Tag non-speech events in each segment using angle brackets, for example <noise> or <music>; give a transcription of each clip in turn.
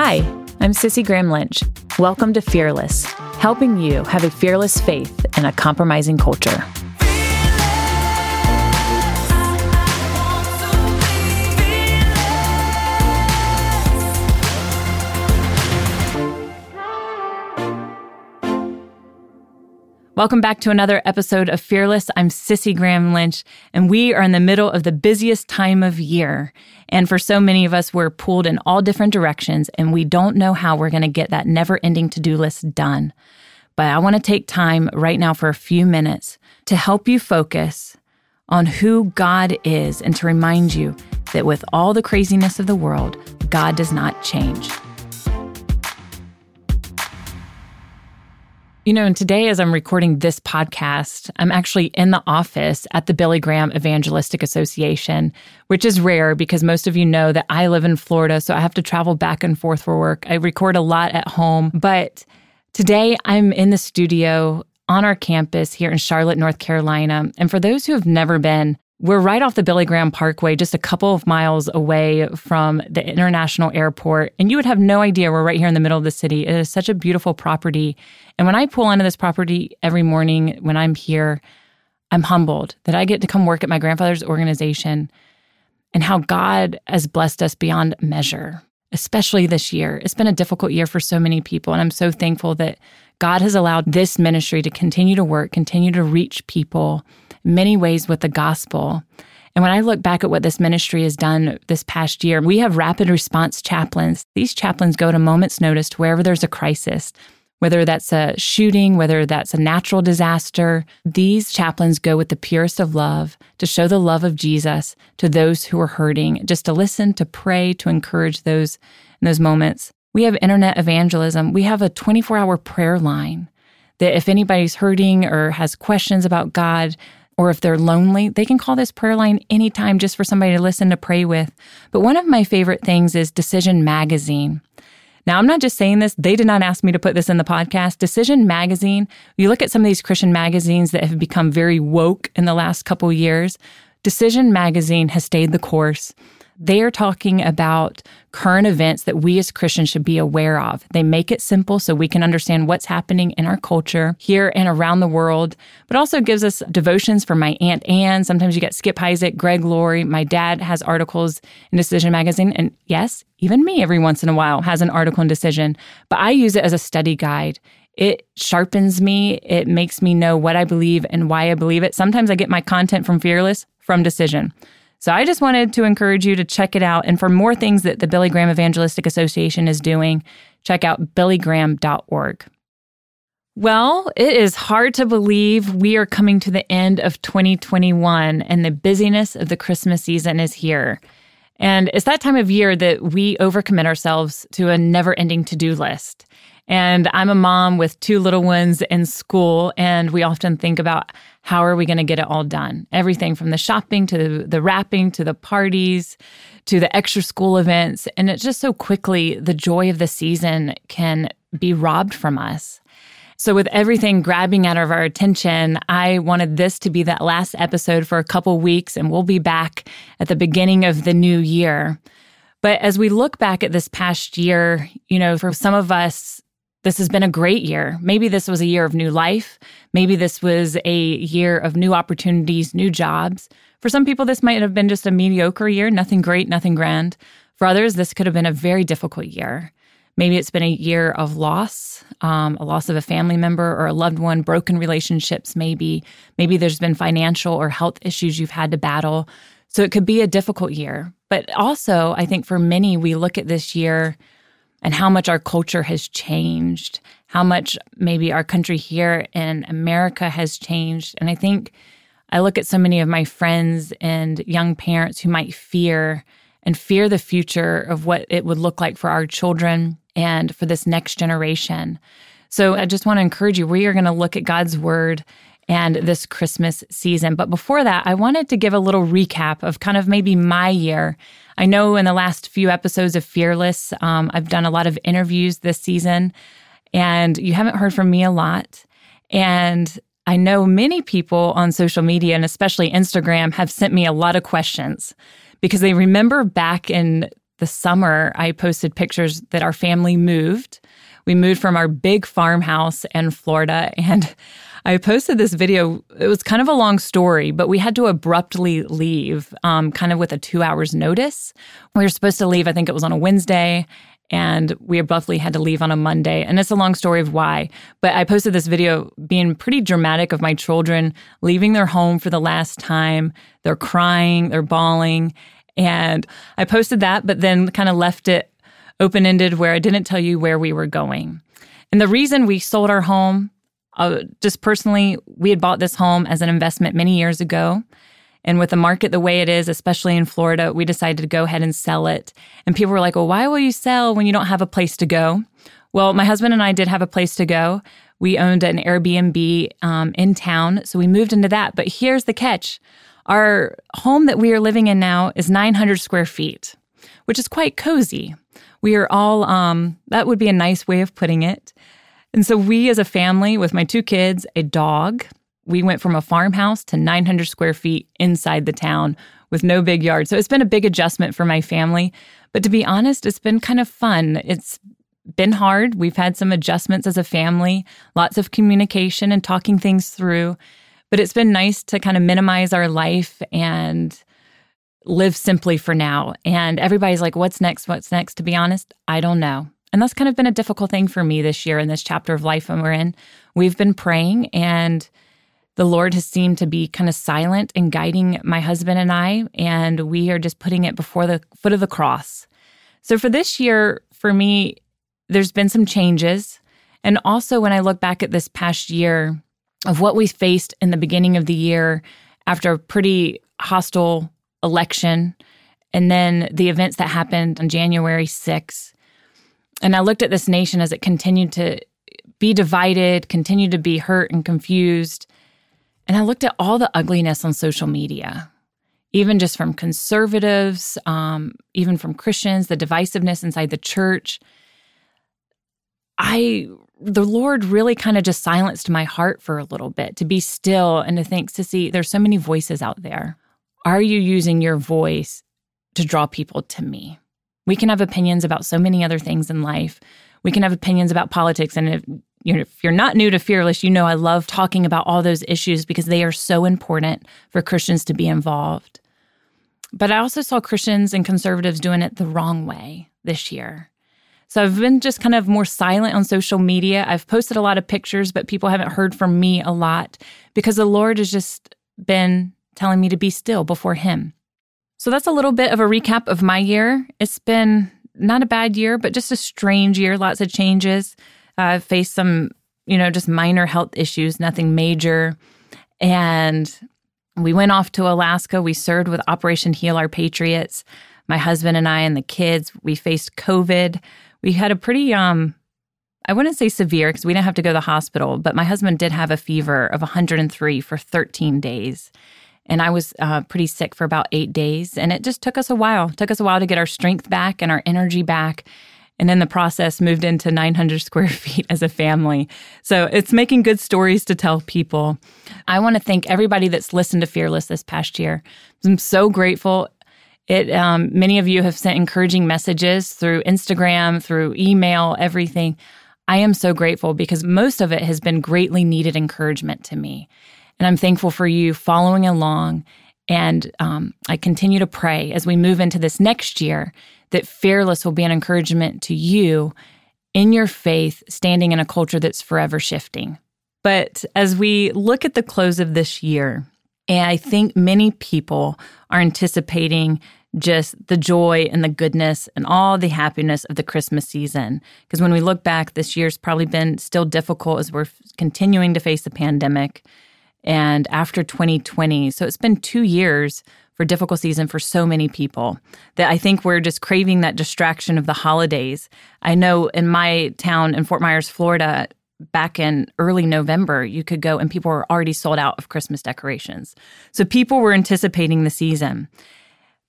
Hi, I'm Cissie Graham Lynch. Welcome to Fearless, helping you have a fearless faith in a compromising culture. Welcome back to another episode of Fearless. I'm Cissie Graham Lynch, and we are in the middle of the busiest time of year. And for so many of us, we're pulled in all different directions, and we don't know how we're going to get that never ending to do list done. But I want to take time right now for a few minutes to help you focus on who God is and to remind you that with all the craziness of the world, God does not change. You know, and today, as I'm recording this podcast, I'm actually in the office at the Billy Graham Evangelistic Association, which is rare because most of you know that I live in Florida, so I have to travel back and forth for work. I record a lot at home, but today I'm in the studio on our campus here in Charlotte, North Carolina. And for those who have never been, we're right off the Billy Graham Parkway, just a couple of miles away from the international airport. And you would have no idea we're right here in the middle of the city. It is such a beautiful property. And when I pull onto this property every morning when I'm here, I'm humbled that I get to come work at my grandfather's organization and how God has blessed us beyond measure, especially this year. It's been a difficult year for so many people. And I'm so thankful that God has allowed this ministry to continue to work, continue to reach people many ways with the gospel. And when I look back at what this ministry has done this past year, we have rapid response chaplains. These chaplains go to moments notice wherever there's a crisis, whether that's a shooting, whether that's a natural disaster. These chaplains go with the purest of love to show the love of Jesus to those who are hurting, just to listen, to pray, to encourage those in those moments. We have internet evangelism. We have a 24 hour prayer line that if anybody's hurting or has questions about God, or if they're lonely, they can call this prayer line anytime just for somebody to listen to pray with. But one of my favorite things is Decision Magazine. Now, I'm not just saying this, they did not ask me to put this in the podcast. Decision Magazine, you look at some of these Christian magazines that have become very woke in the last couple years, Decision Magazine has stayed the course. They are talking about current events that we as Christians should be aware of. They make it simple so we can understand what's happening in our culture here and around the world, but also gives us devotions for my Aunt Anne. Sometimes you get Skip Heitzig, Greg Laurie. My dad has articles in Decision Magazine. And yes, even me every once in a while has an article in Decision, but I use it as a study guide. It sharpens me. It makes me know what I believe and why I believe it. Sometimes I get my content from Fearless, from Decision. So I just wanted to encourage you to check it out. And for more things that the Billy Graham Evangelistic Association is doing, check out billygraham.org. Well, it is hard to believe we are coming to the end of 2021 and the busyness of the Christmas season is here. And it's that time of year that we overcommit ourselves to a never ending to do list. And I'm a mom with two little ones in school, and we often think about how are we going to get it all done? Everything from the shopping to the wrapping to the parties to the extra school events. And it's just so quickly the joy of the season can be robbed from us. So, with everything grabbing out of our attention, I wanted this to be that last episode for a couple weeks, and we'll be back at the beginning of the new year. But as we look back at this past year, you know, for some of us, this has been a great year. Maybe this was a year of new life. Maybe this was a year of new opportunities, new jobs. For some people, this might have been just a mediocre year, nothing great, nothing grand. For others, this could have been a very difficult year. Maybe it's been a year of loss, um, a loss of a family member or a loved one, broken relationships, maybe. Maybe there's been financial or health issues you've had to battle. So it could be a difficult year. But also, I think for many, we look at this year and how much our culture has changed, how much maybe our country here in America has changed. And I think I look at so many of my friends and young parents who might fear and fear the future of what it would look like for our children and for this next generation. So I just want to encourage you, we are going to look at God's word and this Christmas season. But before that, I wanted to give a little recap of kind of maybe my year. I know in the last few episodes of Fearless, um, I've done a lot of interviews this season, and you haven't heard from me a lot. And I know many people on social media and especially Instagram have sent me a lot of questions because they remember back in the summer, I posted pictures that our family moved. We moved from our big farmhouse in Florida <laughs> and I posted this video. It was kind of a long story, but we had to abruptly leave, um, kind of with a two hours notice. We were supposed to leave, I think it was on a Wednesday, and we abruptly had to leave on a Monday. And it's a long story of why. But I posted this video being pretty dramatic of my children leaving their home for the last time. They're crying, they're bawling. And I posted that, but then kind of left it open ended where I didn't tell you where we were going. And the reason we sold our home uh, just personally, we had bought this home as an investment many years ago. And with the market the way it is, especially in Florida, we decided to go ahead and sell it. And people were like, well, why will you sell when you don't have a place to go? Well, my husband and I did have a place to go. We owned an Airbnb um, in town, so we moved into that. But here's the catch our home that we are living in now is 900 square feet, which is quite cozy. We are all, um, that would be a nice way of putting it. And so we as a family with my two kids, a dog, we went from a farmhouse to 900 square feet inside the town with no big yard. So it's been a big adjustment for my family. But to be honest, it's been kind of fun. It's been hard. We've had some adjustments as a family, lots of communication and talking things through. But it's been nice to kind of minimize our life and live simply for now. And everybody's like, what's next? What's next? To be honest, I don't know. And that's kind of been a difficult thing for me this year in this chapter of life we're in. We've been praying, and the Lord has seemed to be kind of silent and guiding my husband and I, and we are just putting it before the foot of the cross. So for this year, for me, there's been some changes. And also, when I look back at this past year of what we faced in the beginning of the year after a pretty hostile election, and then the events that happened on January 6th, and I looked at this nation as it continued to be divided, continued to be hurt and confused. And I looked at all the ugliness on social media, even just from conservatives, um, even from Christians, the divisiveness inside the church. I, the Lord really kind of just silenced my heart for a little bit to be still and to think, Cissie, there's so many voices out there. Are you using your voice to draw people to me? We can have opinions about so many other things in life. We can have opinions about politics. And if, you know, if you're not new to Fearless, you know I love talking about all those issues because they are so important for Christians to be involved. But I also saw Christians and conservatives doing it the wrong way this year. So I've been just kind of more silent on social media. I've posted a lot of pictures, but people haven't heard from me a lot because the Lord has just been telling me to be still before Him. So that's a little bit of a recap of my year. It's been not a bad year, but just a strange year. Lots of changes. Uh, I've faced some, you know, just minor health issues, nothing major. And we went off to Alaska. We served with Operation Heal Our Patriots. My husband and I and the kids, we faced COVID. We had a pretty, um, I wouldn't say severe because we didn't have to go to the hospital, but my husband did have a fever of 103 for 13 days. And I was uh, pretty sick for about eight days. And it just took us a while. It took us a while to get our strength back and our energy back. And in the process, moved into 900 square <laughs> feet as a family. So it's making good stories to tell people. I want to thank everybody that's listened to Fearless this past year. I'm so grateful. It um, many of you have sent encouraging messages through Instagram, through email, everything. I am so grateful because most of it has been greatly needed encouragement to me. And I'm thankful for you following along. And um, I continue to pray as we move into this next year that Fearless will be an encouragement to you in your faith, standing in a culture that's forever shifting. But as we look at the close of this year, and I think many people are anticipating just the joy and the goodness and all the happiness of the Christmas season. Because when we look back, this year's probably been still difficult as we're continuing to face the pandemic and after 2020. So it's been two years for difficult season for so many people that I think we're just craving that distraction of the holidays. I know in my town in Fort Myers, Florida, back in early November, you could go and people were already sold out of Christmas decorations. So people were anticipating the season.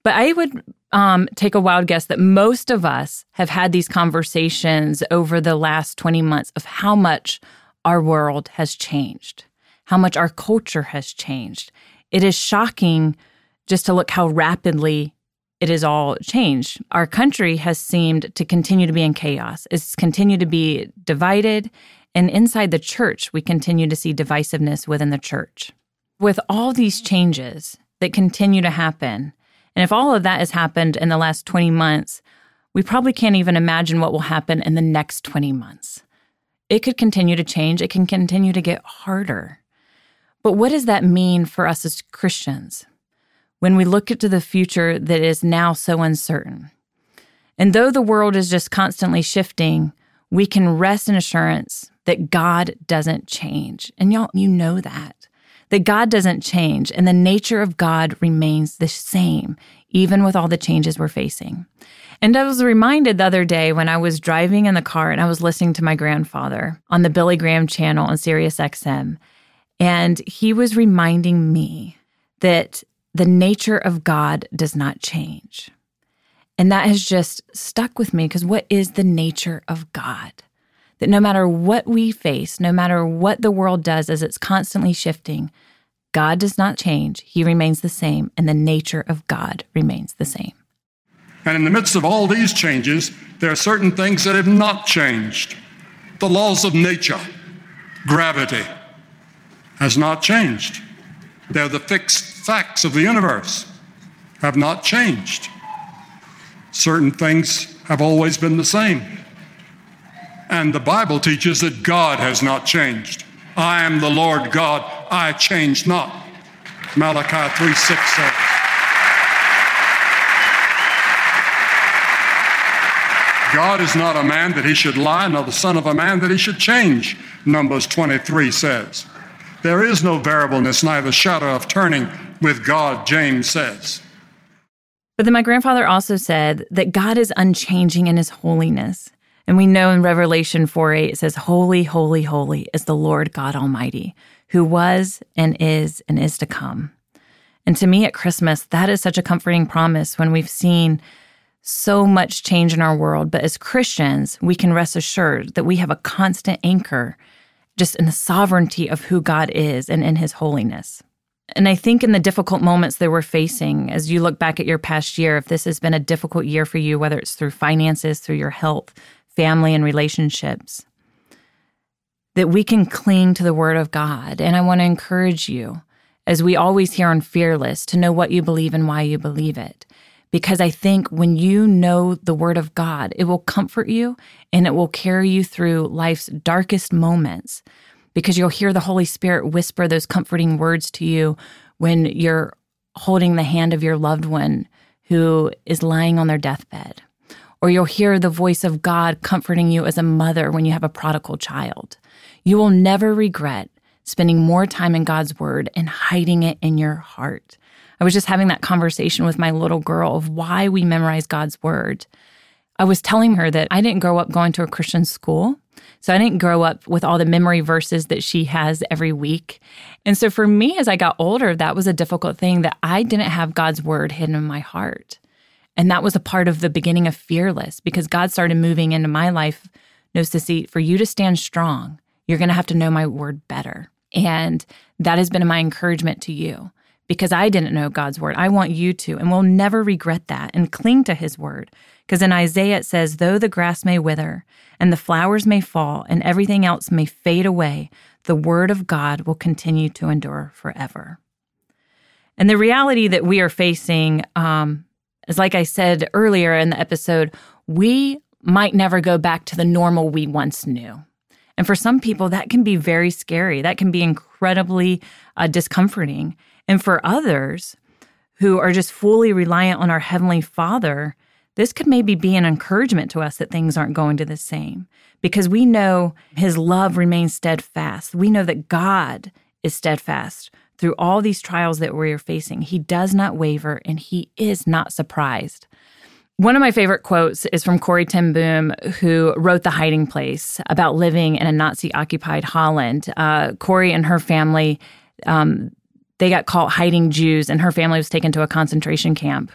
But I would um, take a wild guess that most of us have had these conversations over the last 20 months of how much our world has changed how much our culture has changed. It is shocking just to look how rapidly it is all changed. Our country has seemed to continue to be in chaos. It's continued to be divided. And inside the church, we continue to see divisiveness within the church. With all these changes that continue to happen, and if all of that has happened in the last 20 months, we probably can't even imagine what will happen in the next 20 months. It could continue to change, it can continue to get harder. But what does that mean for us as Christians when we look into the future that is now so uncertain? And though the world is just constantly shifting, we can rest in assurance that God doesn't change. And y'all, you know that. That God doesn't change and the nature of God remains the same, even with all the changes we're facing. And I was reminded the other day when I was driving in the car and I was listening to my grandfather on the Billy Graham channel on Sirius XM. And he was reminding me that the nature of God does not change. And that has just stuck with me because what is the nature of God? That no matter what we face, no matter what the world does as it's constantly shifting, God does not change. He remains the same, and the nature of God remains the same. And in the midst of all these changes, there are certain things that have not changed. The laws of nature, gravity, has not changed. They're the fixed facts of the universe, have not changed. Certain things have always been the same. And the Bible teaches that God has not changed. I am the Lord God, I change not. Malachi 3 6 says. God is not a man that he should lie, nor the son of a man that he should change, Numbers 23 says. There is no variableness, neither shadow of turning with God, James says. But then my grandfather also said that God is unchanging in his holiness. And we know in Revelation 4 8, it says, Holy, holy, holy is the Lord God Almighty, who was and is and is to come. And to me at Christmas, that is such a comforting promise when we've seen so much change in our world. But as Christians, we can rest assured that we have a constant anchor just in the sovereignty of who God is and in his holiness. And I think in the difficult moments that we're facing, as you look back at your past year, if this has been a difficult year for you, whether it's through finances, through your health, family, and relationships, that we can cling to the Word of God. And I want to encourage you, as we always hear on Fearless, to know what you believe and why you believe it because I think when you know the word of God, it will comfort you and it will carry you through life's darkest moments because you'll hear the Holy Spirit whisper those comforting words to you when you're holding the hand of your loved one who is lying on their deathbed. Or you'll hear the voice of God comforting you as a mother when you have a prodigal child. You will never regret spending more time in God's word and hiding it in your heart. I was just having that conversation with my little girl of why we memorize God's word. I was telling her that I didn't grow up going to a Christian school. So I didn't grow up with all the memory verses that she has every week. And so for me, as I got older, that was a difficult thing that I didn't have God's word hidden in my heart. And that was a part of the beginning of Fearless because God started moving into my life. No, see for you to stand strong, you're going to have to know my word better. And that has been my encouragement to you because I didn't know God's word. I want you to, and we'll never regret that and cling to his word. Because in Isaiah it says, though the grass may wither and the flowers may fall and everything else may fade away, the word of God will continue to endure forever. And the reality that we are facing um, is, like I said earlier in the episode, we might never go back to the normal we once knew. And for some people, that can be very scary. That can be incredibly uh, discomforting. And for others who are just fully reliant on our Heavenly Father, this could maybe be an encouragement to us that things aren't going to the same because we know His love remains steadfast. We know that God is steadfast through all these trials that we're facing. He does not waver and He is not surprised. One of my favorite quotes is from Corrie ten Boom, who wrote The Hiding Place about living in a Nazi occupied Holland. Uh, Corrie and her family, um, they got caught hiding Jews, and her family was taken to a concentration camp.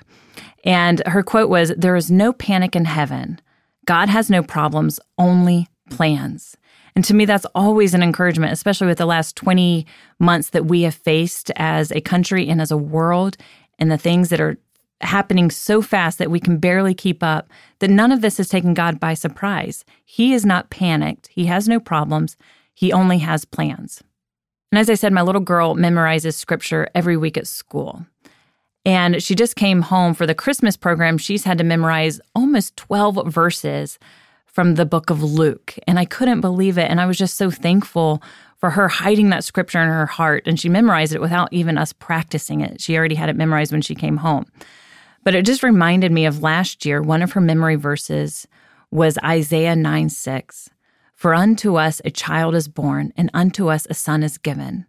And her quote was There is no panic in heaven. God has no problems, only plans. And to me, that's always an encouragement, especially with the last 20 months that we have faced as a country and as a world, and the things that are happening so fast that we can barely keep up, that none of this has taken God by surprise. He is not panicked, He has no problems, He only has plans. And as I said, my little girl memorizes scripture every week at school. And she just came home for the Christmas program. She's had to memorize almost 12 verses from the book of Luke. And I couldn't believe it. And I was just so thankful for her hiding that scripture in her heart. And she memorized it without even us practicing it. She already had it memorized when she came home. But it just reminded me of last year. One of her memory verses was Isaiah 9 6. For unto us a child is born, and unto us a son is given.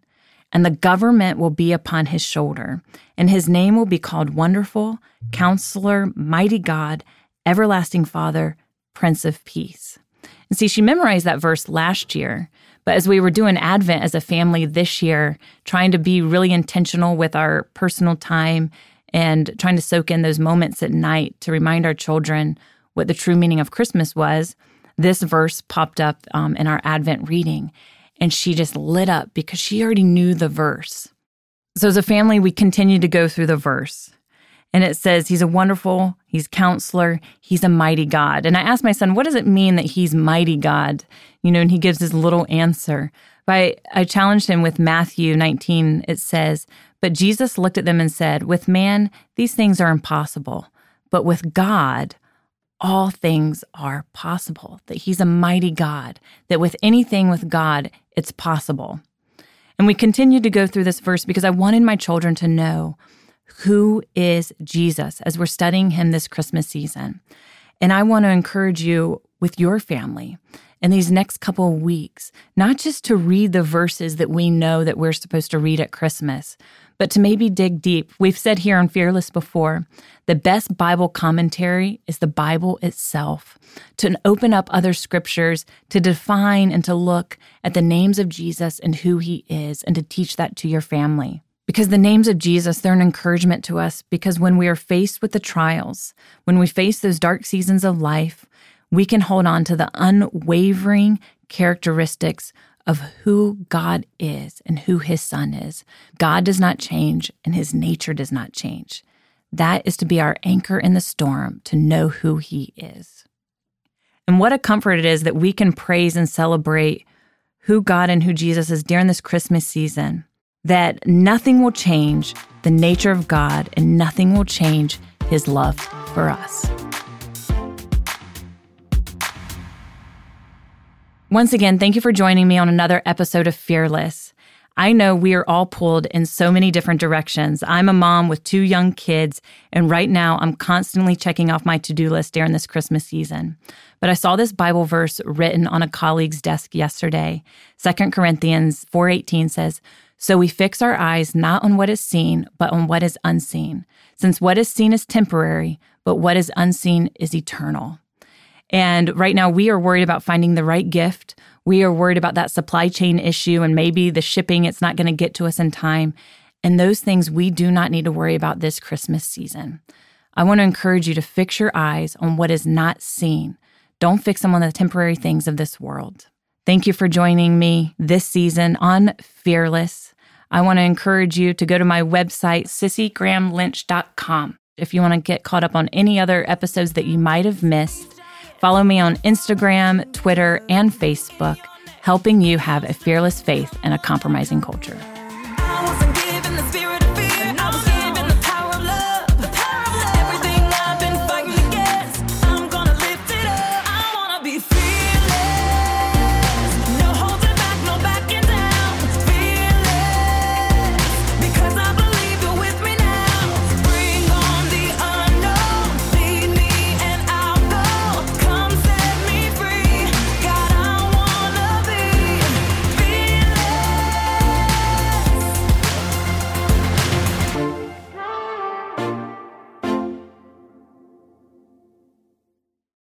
And the government will be upon his shoulder, and his name will be called Wonderful, Counselor, Mighty God, Everlasting Father, Prince of Peace. And see, she memorized that verse last year. But as we were doing Advent as a family this year, trying to be really intentional with our personal time and trying to soak in those moments at night to remind our children what the true meaning of Christmas was, this verse popped up um, in our Advent reading. And she just lit up because she already knew the verse. So as a family, we continue to go through the verse. And it says, He's a wonderful, He's counselor, He's a mighty God. And I asked my son, What does it mean that He's mighty God? You know, and he gives his little answer. But I, I challenged him with Matthew 19. It says, But Jesus looked at them and said, With man, these things are impossible. But with God, all things are possible, that He's a mighty God, that with anything with God, it's possible. And we continue to go through this verse because I wanted my children to know who is Jesus as we're studying Him this Christmas season. And I want to encourage you with your family in these next couple of weeks, not just to read the verses that we know that we're supposed to read at Christmas, but to maybe dig deep. We've said here on Fearless before the best Bible commentary is the Bible itself. To open up other scriptures, to define and to look at the names of Jesus and who he is, and to teach that to your family. Because the names of Jesus, they're an encouragement to us because when we are faced with the trials, when we face those dark seasons of life, we can hold on to the unwavering characteristics of who God is and who his son is. God does not change and his nature does not change. That is to be our anchor in the storm, to know who he is. And what a comfort it is that we can praise and celebrate who God and who Jesus is during this Christmas season. That nothing will change the nature of God and nothing will change his love for us. Once again, thank you for joining me on another episode of Fearless. I know we are all pulled in so many different directions. I'm a mom with two young kids, and right now I'm constantly checking off my to do list during this Christmas season. But I saw this Bible verse written on a colleague's desk yesterday. 2 Corinthians 4:18 says, "So we fix our eyes not on what is seen, but on what is unseen, since what is seen is temporary, but what is unseen is eternal." And right now, we are worried about finding the right gift. We are worried about that supply chain issue and maybe the shipping, it's not going to get to us in time. And those things we do not need to worry about this Christmas season. I want to encourage you to fix your eyes on what is not seen. Don't fix them on the temporary things of this world. Thank you for joining me this season on Fearless. I want to encourage you to go to my website, cissiegrahamlynch.com. If you want to get caught up on any other episodes that you might have missed, Follow me on Instagram, Twitter, and Facebook, helping you have a fearless faith in a compromising culture.